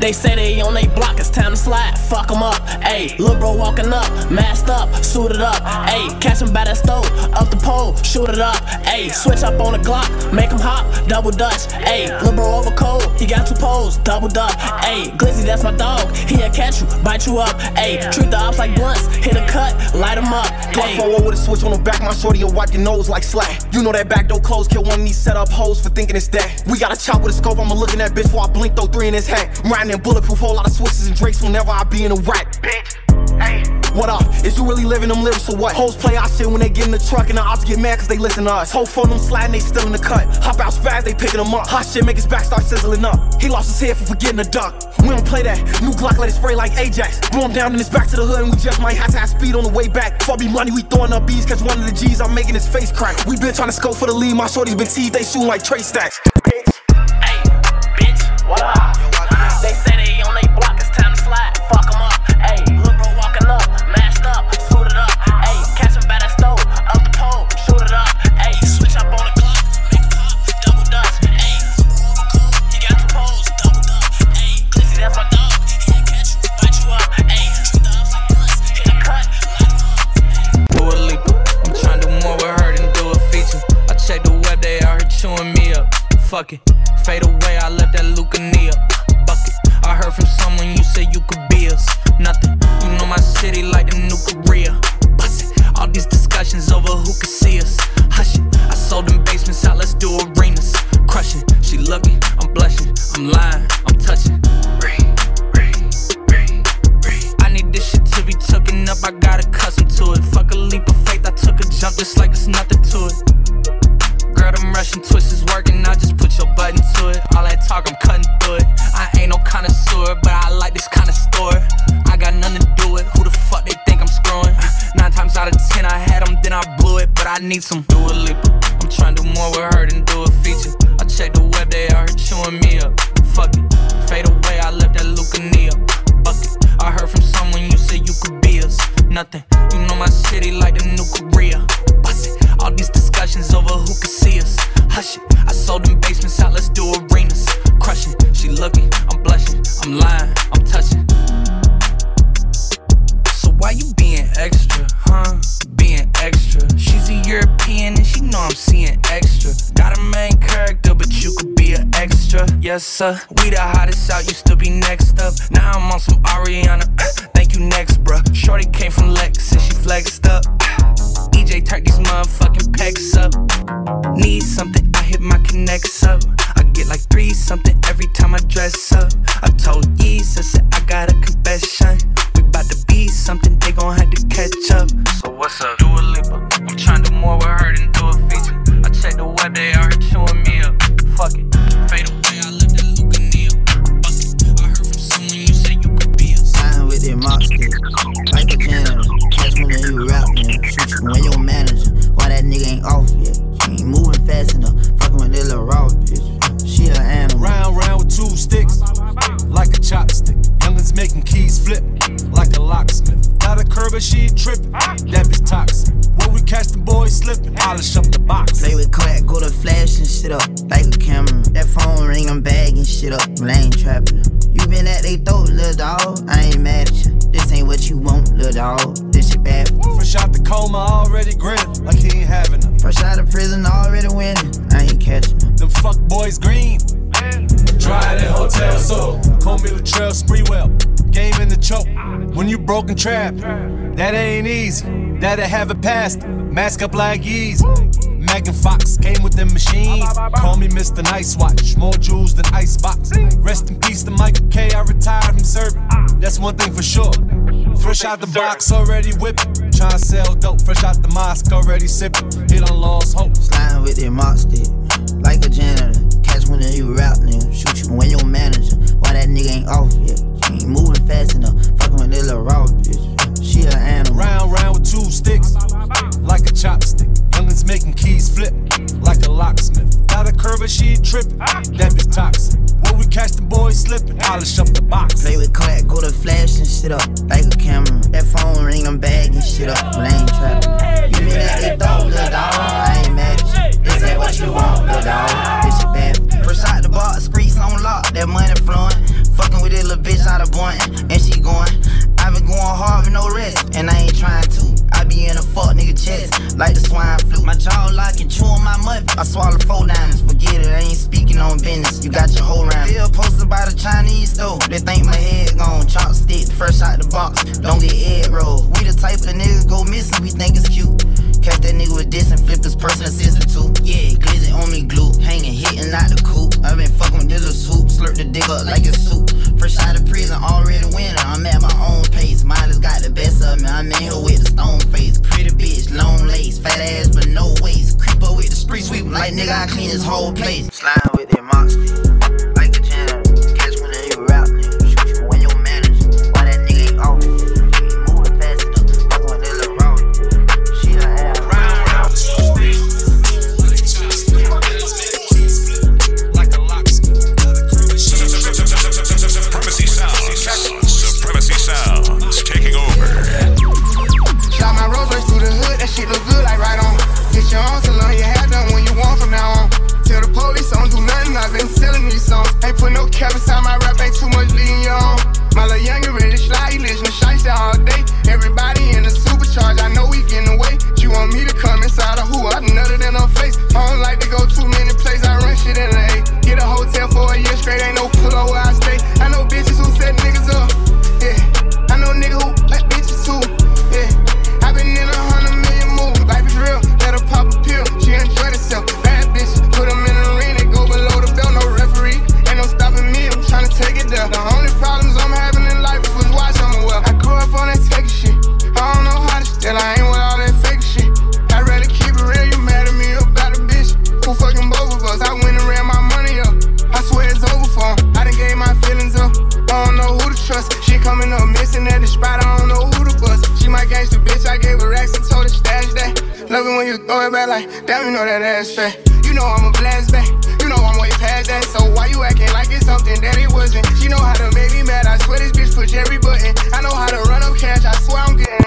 They say they on they block, it's time to slide. Fuck 'em up. Ayy, lil' bro walking up, masked up, suited up. Ayy, catch him by that stove, up the pole, shoot it up. Ayy, switch up on the Glock, make him hop, double dutch. Ayy, lil' bro over cold, he got two poles, doubled up. Ayy, Glizzy, that's my dog, he'll catch you, bite you up. Ayy, treat the ops like blunts, hit a cut, light him up. Glock forward with a switch on the back, my shorty will wipe your nose like slack. You know that back door closed, kill one of these set up hoes for thinking it's that. We got a chop with a scope, I'ma look in that bitch before I blink, throw three in his head. I'm riding in bulletproof, whole lot of switches and drakes whenever I be in a rack. Bitch, hey. What up? Is you really living them lyrics or what? Hoes play our shit when they get in the truck and the ops get mad cause they listen to us. Whole phone them sliding, they still in the cut. Hop out spaz, they picking them up. Hot shit make his back start sizzling up. He lost his head for forgetting the duck. We don't play that. New Glock let it spray like Ajax. Blow him down and it's back to the hood and we just might have to have speed on the way back. For be money, we throwing up bees cause one of the G's I'm making his face crack. We been trying to scope for the lead, my shorties been teased, they shooting like Trey stacks. Bitch, hey, bitch, what up? Need some We the hottest trap, that ain't easy. That'll have it past. Mask up like easy. Megan Fox came with them machine. Call me Mr. Nice Watch. More jewels than ice Icebox. Rest in peace to Michael K. I retired from serving. That's one thing for sure. Fresh out the box, already whipping. Tryna sell dope. Fresh out the mosque, already sipping. Hit on lost hope. Sliding with that mop stick, like a janitor. Catch when you rap, nigga. Shoot you when your manager. Why that nigga ain't off yet? She ain't moving fast enough. Tripping. That bitch toxic. When we catch the boys slipping, polish up the box. Play with clack, go to flash and shit up, like a camera. That phone ring, I'm bagging shit up, but I ain't trapping. You been at they throat, little dog. I ain't mad at you. This ain't what you want, little dog. This shit bad. First out the box, streets on lock, that money flowing. Fucking with this little bitch out of Boynton, and she going. I been going hard with no rest, and I ain't trying to. Like the swine flu. My jaw locking, chewing my mud. I swallow four diamonds, forget it, I ain't speaking on business. You got your whole round. Still posted by the Chinese though. They think my head gone, chopstick, fresh out the box. Don't get egg roll. We the type of niggas go missing, we think it's cute. Catch that nigga with this and flip his person assistant too. Yeah, glizzy on me glue, hanging, hitting out the coop. I been fucking this little swoop, slurp the dick up like it's soup. Fresh out of prison, already winning. I'm at my own pace. Miley's got the best of me. I'm in here with the stone face. Pretty bitch, long lace, fat ass but no waist. Creep up with the street sweep like nigga. I clean this whole place. Sliding with that monster, throw it back like, damn, you know that ass fat. You know I'm a blast back. You know I'm way past that. So why you acting like it's something that it wasn't? She know how to make me mad. I swear this bitch push every button. I know how to run up cash. I swear I'm getting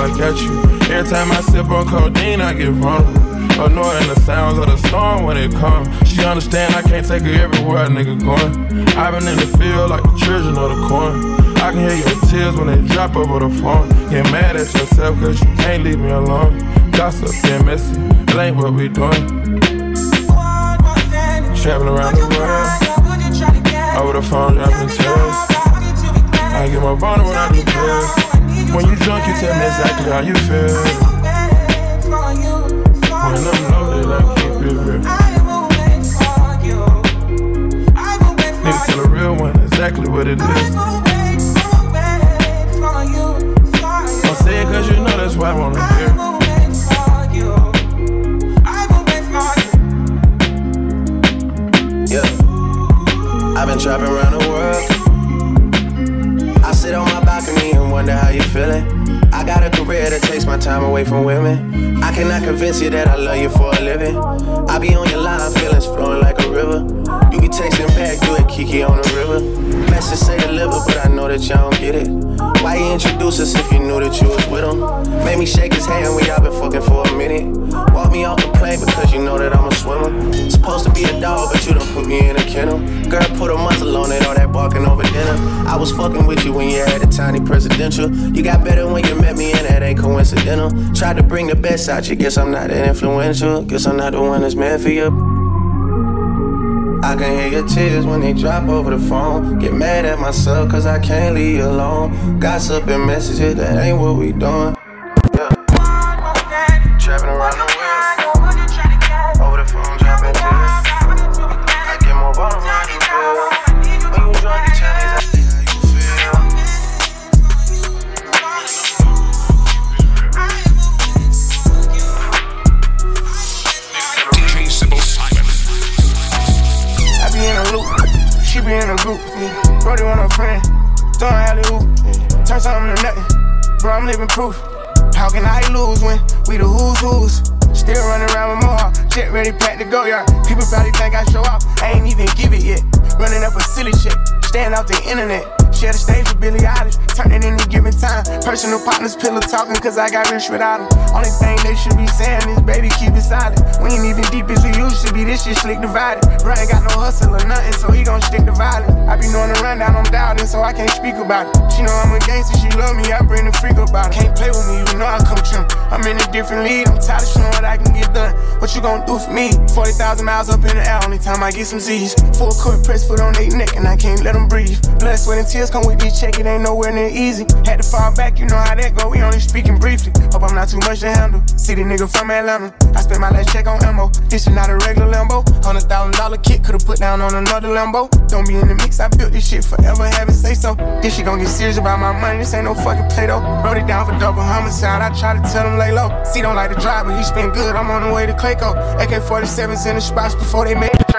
I got you. Every time I sip on codeine, I get vulnerable. Annoying the sounds of the storm when it comes. She understand I can't take her everywhere nigga going. I've been in the field like the children of the corn. I can hear your tears when they drop over the phone. Get mad at yourself cause you can't leave me alone. Gossip get messy, it ain't what we doing. Traveling around the world. Over the phone, dropping tears. I get more vulnerable when I do pills. When you drunk, you tell me exactly how you feel. When I'm loaded, I keep it real. Need to tell a real one exactly what it is. Don't say it cause you know that's why I wanna hear. Yeah. I've been trapping around the world. Wonder how you feeling. I got a career that takes my time away from women. I cannot convince you that I love you for a living. I be on your line, feelings flowing like a river. You be texting back, you and Kiki on the river. Message say deliver, but I know that y'all don't get it. Why you introduce us if you knew that you was with him? Made me shake his hand, we all been fucking for a minute. Walk me off the plane because you know that I'm a swimmer. Supposed to be a dog, but you done put me in a kennel. Girl, put a muzzle on it, all that barking over dinner. I was fucking with you when you had a tiny presidential. You got better when you met me, and that ain't coincidental. Tried to bring the best out you, guess I'm not that influential. Guess I'm not the one that's meant for you. I can hear your tears when they drop over the phone. Get mad at myself cause I can't leave you alone. Gossip and messages, that ain't what we doing. Personal partners, pillow talking, cause I got rich without them. Only thing they should be saying is, baby, keep it silent. We ain't even deep as we used to be, this shit slick divided. Bro ain't got no hustle or nothing, so he gon' stick to violence. I be knowing the rundown, I'm doubting, so I can't speak about it. She know I'm a gangster, she love me, I bring the freak about it. Can't play with me, you know I come trim. I'm in a different league, I'm tired of showing what I can get done. What you gon' do for me? 40,000 miles up in the air, only time I get some Z's. Full court press foot on their neck, and I can't let them breathe. Blood, sweat, and tears come with this check, it ain't nowhere near easy. Had to fall back, you know how that go, we only speaking briefly. Hope I'm not too much to handle. City nigga from Atlanta, I spent my last check on ammo. This is not a regular Lambo. Hundred thousand dollar kit, could've put down on another Lambo. Don't be in the mix, I built this shit forever, have it say so. This shit gon' get serious about my money, this ain't no fucking play though. Wrote it down for double homicide, I try to tell him lay low. See, don't like the drive, but he spin good, I'm on the way to Clayco. AK 47s in the spots before they make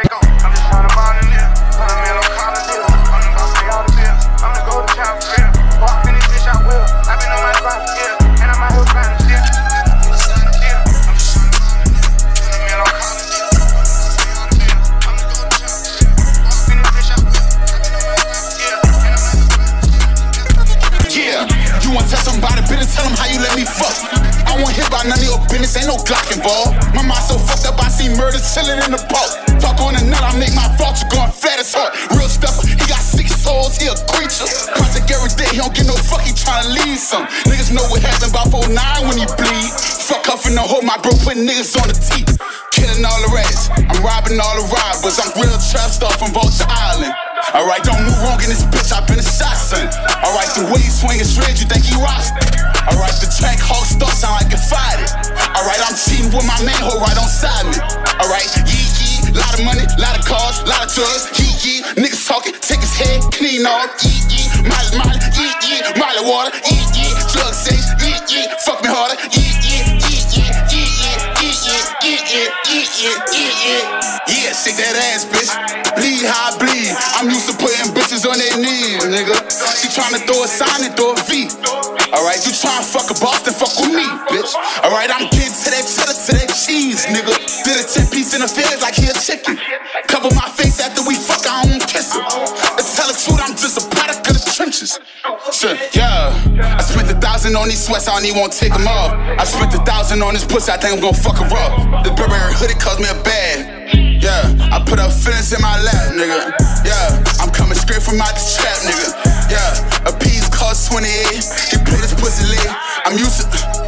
putting niggas on the teeth. Killing all the rats, I'm robbing all the robbers. I'm real trap star from Vulture Island. Alright, don't move wrong in this bitch, I've been a shot son. Alright, the way he swinging straight, you think he roster. Alright, the Trackhawk stuff sound like it fired. Alright, I'm cheating with my man, hoe right on side me. Alright, yee yee, lot of money, lot of cars, lot of drugs, yee yee. Niggas talk lean off, eat, eat, molly, molly, eat, eat, molly water, eat, Yeah, shake that ass, bitch. Bleed how I bleed. I'm used to putting bitches on their knees, nigga. She tryna throw a sign and throw a V. Alright, you tryna fuck a boss, then fuck with me, bitch. Alright, I'm getting to that cheddar, to that cheese, nigga. Did a 10 piece in the feds like he a chicken. Cover my face after we fuck, I don't kiss her. To tell the truth, I'm just a product of the trenches. Shit, yeah. Thousand on these sweats, I don't wanna take them off. I spent a thousand on this pussy, I think I'm gonna fuck her up. The Burberry hoodie cost me a bag. Yeah, I put up feelings in my lap, nigga. Yeah, I'm coming straight from out the trap, nigga. Yeah, a piece cost 28. He put this pussy lit. I'm used to,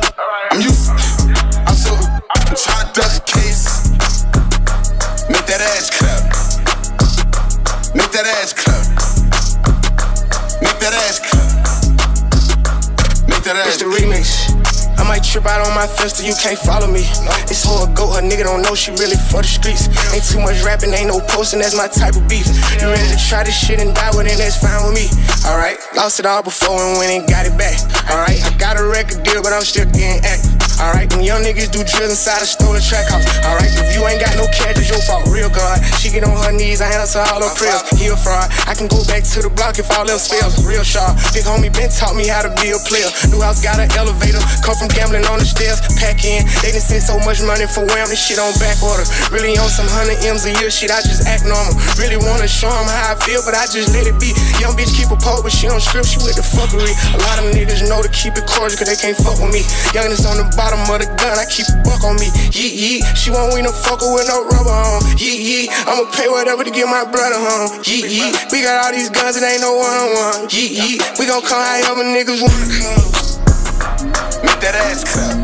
Out on my till you can't follow me. It's whole goat, her nigga don't know she really for the streets. Ain't too much rapping, ain't no posting, that's my type of beef. You ready to try this shit and die with it, that's fine with me. Alright, lost it all before and went and got it back. Alright, I got a record deal, but I'm still getting active. Alright, them young niggas do drills inside a stolen track house. Alright, if you ain't got no cash, it's your fault, real God. She get on her knees, I answer all her prayers. He a fraud. I can go back to the block if all else fails. Real sharp. Big homie Ben taught me how to be a player. New house got an elevator. Come from gambling on the stairs. Pack in. They done sent so much money for wham. This shit on back order. Really on some hundred M's a year shit. I just act normal. Really wanna show 'em how I feel, but I just let it be. Young bitch keep a pole, but she don't script. She with the fuckery. A lot of niggas know to keep it cordial, cause they can't fuck with me. Youngest on the bottom of the gun. I keep a buck on me. Yeet, yeet. She won't win no fucker with no rubber on. Yeet, yeet. I'ma pay whatever to get my brother home. Yeet, yeet. We got all these guns, it ain't no one on one. Yeet, yeet. We gon' come however niggas wanna come. Make that ass clap.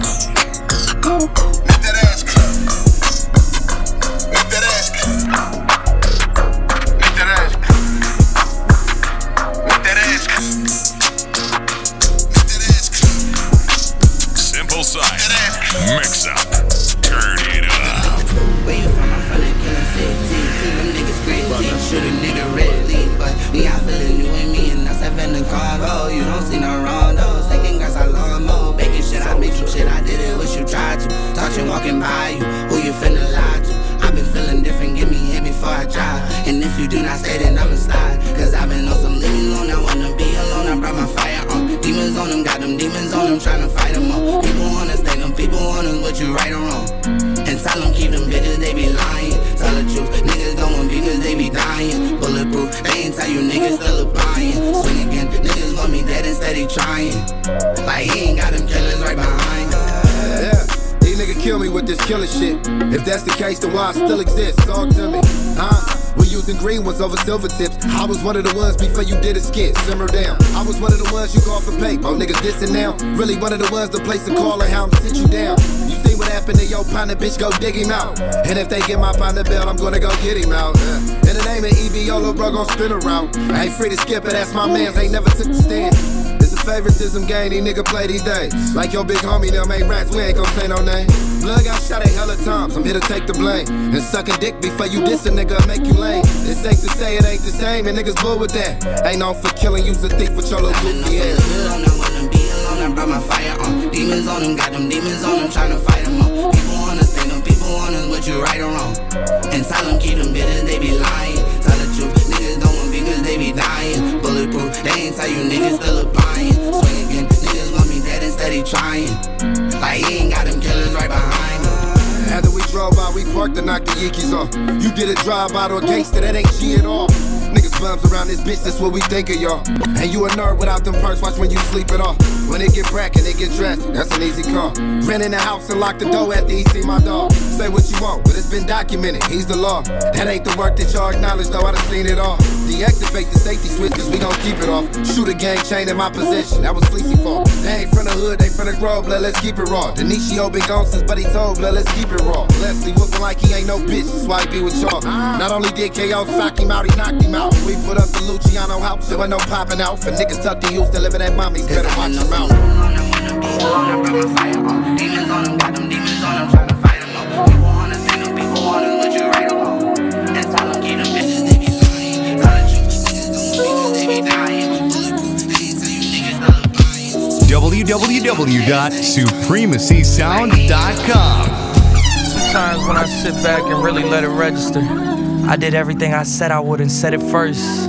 Kill me with this killer shit. If that's the case, then why I still exist? Talk to me, huh? We're using green ones over silver tips. I was one of the ones before you did a skit. Simmer down. I was one of the ones you called for pay. Oh, niggas dissing now. Really one of the ones the place to call and how I'm sit you down. You see what happened to your partner, bitch? Go dig him out. And if they get my partner bill, I'm gonna go get him out. Yeah. In the name of EBO, bro, gon' spin around. I ain't free to skip it, that's my man's. Ain't never took the stand. It's a favoritism game, these nigga play these days. Like your big homie, them ain't rats, we ain't gon' say no name. Blood got shot a hella times, I'm here to take the blame. And sucking dick before you diss a nigga, make you lame. It's safe to say it ain't the same, and niggas bull with that. Ain't known for killing, use a thief with your little goofy ass. I wanna be alone, I brought my fire on. Demons on them, got them demons on them, tryna fight them all. People wanna stay, them people wanna what you right or wrong. And tell them keep them bitters, they be lying. Tell the truth, niggas don't want because they be dying. Bulletproof, they ain't tell you niggas still applying. Swing again, niggas want me dead instead they trying. Like he ain't got them killers right behind him. After we drove by, we parked to knock the Yeekies off. You did a drive by to a gangster, that ain't she at all. Niggas bums around this bitch, that's what we think of y'all. And you a nerd without them perks, watch when you sleep it off. When it get brack and it get dressed, that's an easy call. Ran in the house and locked the door after he see my dog. Say what you want, but it's been documented, he's the law. That ain't the work that y'all acknowledge, though, I done seen it all. Deactivate the safety switches, we gon' keep it off. Shoot a gang chain in my possession, that was Fleecy fault. They ain't from the hood, they from the grove, blood, let's keep it raw. Denicio been gone since Buddy told, blood, let's keep it raw. Leslie whooping like he ain't no bitch, that's why he be with y'all. Not only did KO sock him out, he knocked him out. We put up the Luciano house, there wasn't no popping out. For niggas tucked in Houston, living at mommy's, better watch www.supremacysounds.com when I sit back and really let it register. I did everything I said I would and said it first.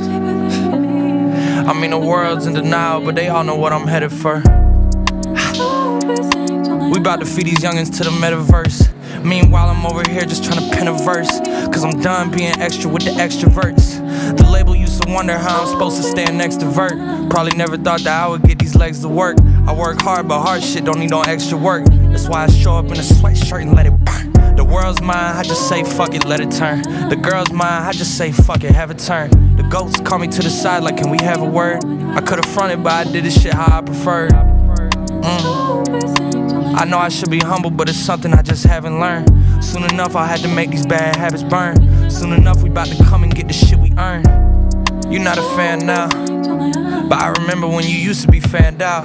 I mean, the world's in denial, but they all know what I'm headed for. We about to feed these youngins to the metaverse. Meanwhile, I'm over here just trying to pen a verse. Cause I'm done being extra with the extroverts. The label used to wonder how I'm supposed to stand next to Vert. Probably never thought that I would get these legs to work. I work hard, but hard shit don't need no extra work. That's why I show up in a sweatshirt and let it burn. World's mine, I just say fuck it, let it turn. The girl's mine, I just say fuck it, have it turn. The goats call me to the side like, can we have a word? I could've fronted, but I did this shit how I preferred. Mm. I know I should be humble, but it's something I just haven't learned. Soon enough, I had to make these bad habits burn. Soon enough, we about to come and get the shit we earn. You're not a fan now, but I remember when you used to be fanned out.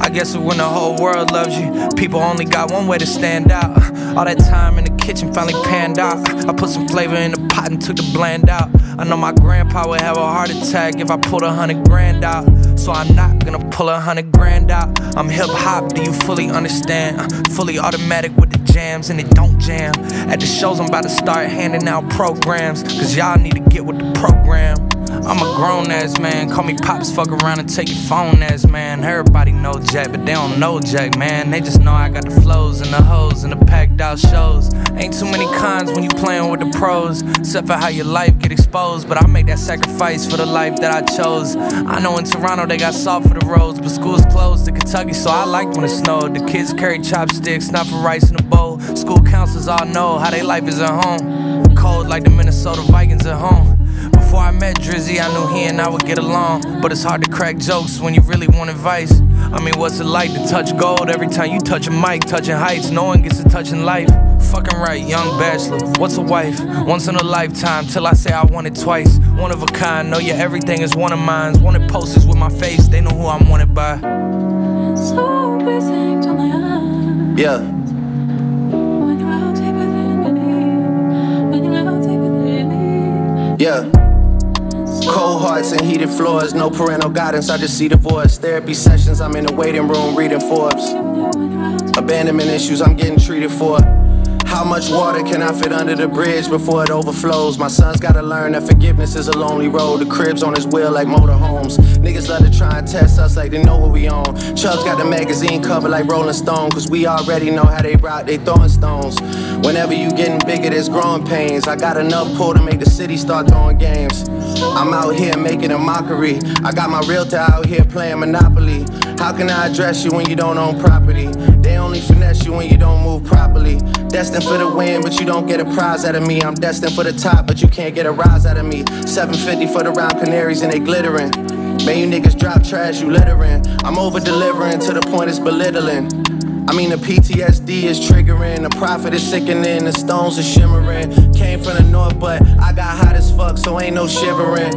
I guess when the whole world loves you, people only got one way to stand out. All that time in the kitchen finally panned out. I put some flavor in the pot and took the bland out. I know my grandpa would have a heart attack if I pulled a hundred grand out. So I'm not gonna pull a hundred grand out. I'm hip hop, do you fully understand? Fully automatic with the jams and it don't jam. At the shows, I'm about to start handing out programs. Cause y'all need to get with the program. I'm a grown ass man, call me pops, fuck around and take your phone ass man. Everybody know Jack, but they don't know Jack, man. They just know I got the flows and the hoes and the packed out shows. Ain't too many cons when you playing with the pros, except for how your life get exposed. But I make that sacrifice for the life that I chose. I know in Toronto they got salt for the roads, but school's closed in Kentucky, so I liked when it snowed. The kids carry chopsticks, not for rice in a bowl. School counselors all know how they life is at home. Cold like the Minnesota Vikings at home. Before I met Drizzy, I knew he and I would get along. But it's hard to crack jokes when you really want advice. I mean, what's it like to touch gold every time you touch a mic? Touching heights, no one gets to touch in life. Fucking right, young bachelor. What's a wife? Once in a lifetime, till I say I want it twice. One of a kind, know your everything is one of mine. Wanted posters with my face, they know who I'm wanted by. Yeah. Yeah. Cold hearts and heated floors, no parental guidance, I just see divorce. Therapy sessions, I'm in the waiting room reading Forbes. Abandonment issues, I'm getting treated for. How much water can I fit under the bridge before it overflows? My son's gotta learn that forgiveness is a lonely road. The crib's on his wheel like motorhomes. Niggas love to try and test us like they know what we own. Chubbs got the magazine cover like Rolling Stone, cause we already know how they rock, they throwing stones. Whenever you getting bigger, there's growing pains. I got enough pull to make the city start throwing games. I'm out here making a mockery. I got my realtor out here playing Monopoly. How can I address you when you don't own property? They only finesse you when you don't move Destined for the win, but you don't get a prize out of me. I'm destined for the top, but you can't get a rise out of me. 750 for the round canaries and they glittering. Man, you niggas drop trash, you littering. I'm over delivering to the point it's belittling. I mean, the PTSD is triggering, the profit is sickening, the stones are shimmering. Came from the north, but I got hot as fuck, so ain't no shivering.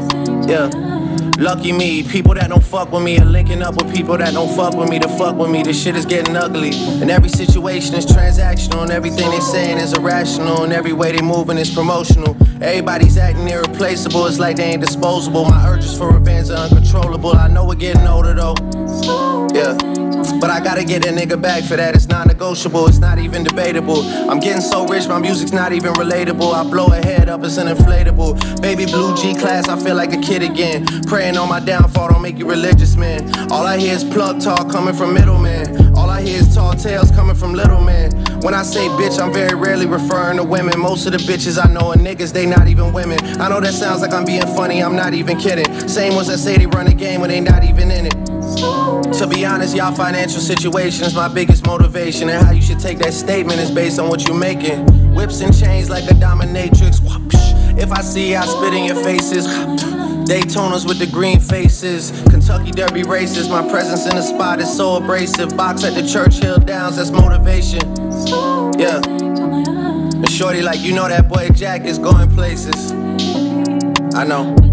Yeah. Lucky me, people that don't fuck with me are linking up with people that don't fuck with me to fuck with me. This shit is getting ugly. And every situation is transactional, and everything they saying is irrational, and every way they moving is promotional. Everybody's acting irreplaceable, it's like they ain't disposable. My urges for revenge are uncontrollable. I know we're getting older though. Yeah. But I gotta get a nigga back for that. It's non negotiable, it's not even debatable. I'm getting so rich, my music's not even relatable. I blow a head up, it's an inflatable. Baby blue G class, I feel like a kid again. Praying on my downfall, don't make you religious, man. All I hear is plug talk coming from middlemen. All I hear is tall tales coming from little men. When I say bitch, I'm very rarely referring to women. Most of the bitches I know are niggas, they not even women. I know that sounds like I'm being funny, I'm not even kidding. Same ones that say they run a game when they not even in it. To be honest, y'all financial situation is my biggest motivation. And how you should take that statement is based on what you're making. Whips and chains like a dominatrix. If I see I spit in your faces. Daytonas with the green faces. Kentucky Derby races. My presence in the spot is so abrasive. Box at the Churchill Downs, that's motivation. Yeah. And shorty, like, you know that boy Jack is going places. I know.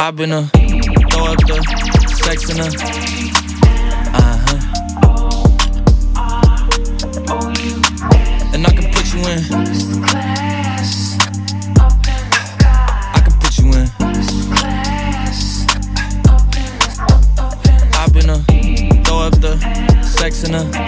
I've been a throw up the sex in a uh huh. And I can put you in. I can put you in. I've been a throw up the sex in a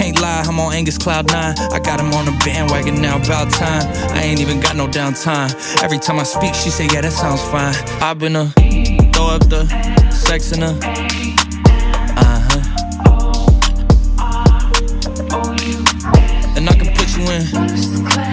Can't lie, I'm on Angus Cloud 9. I got him on the bandwagon now, about time. I ain't even got no downtime. Every time I speak, she say, yeah, that sounds fine. I've been a throw up the sex in her. Uh huh. And I can put you in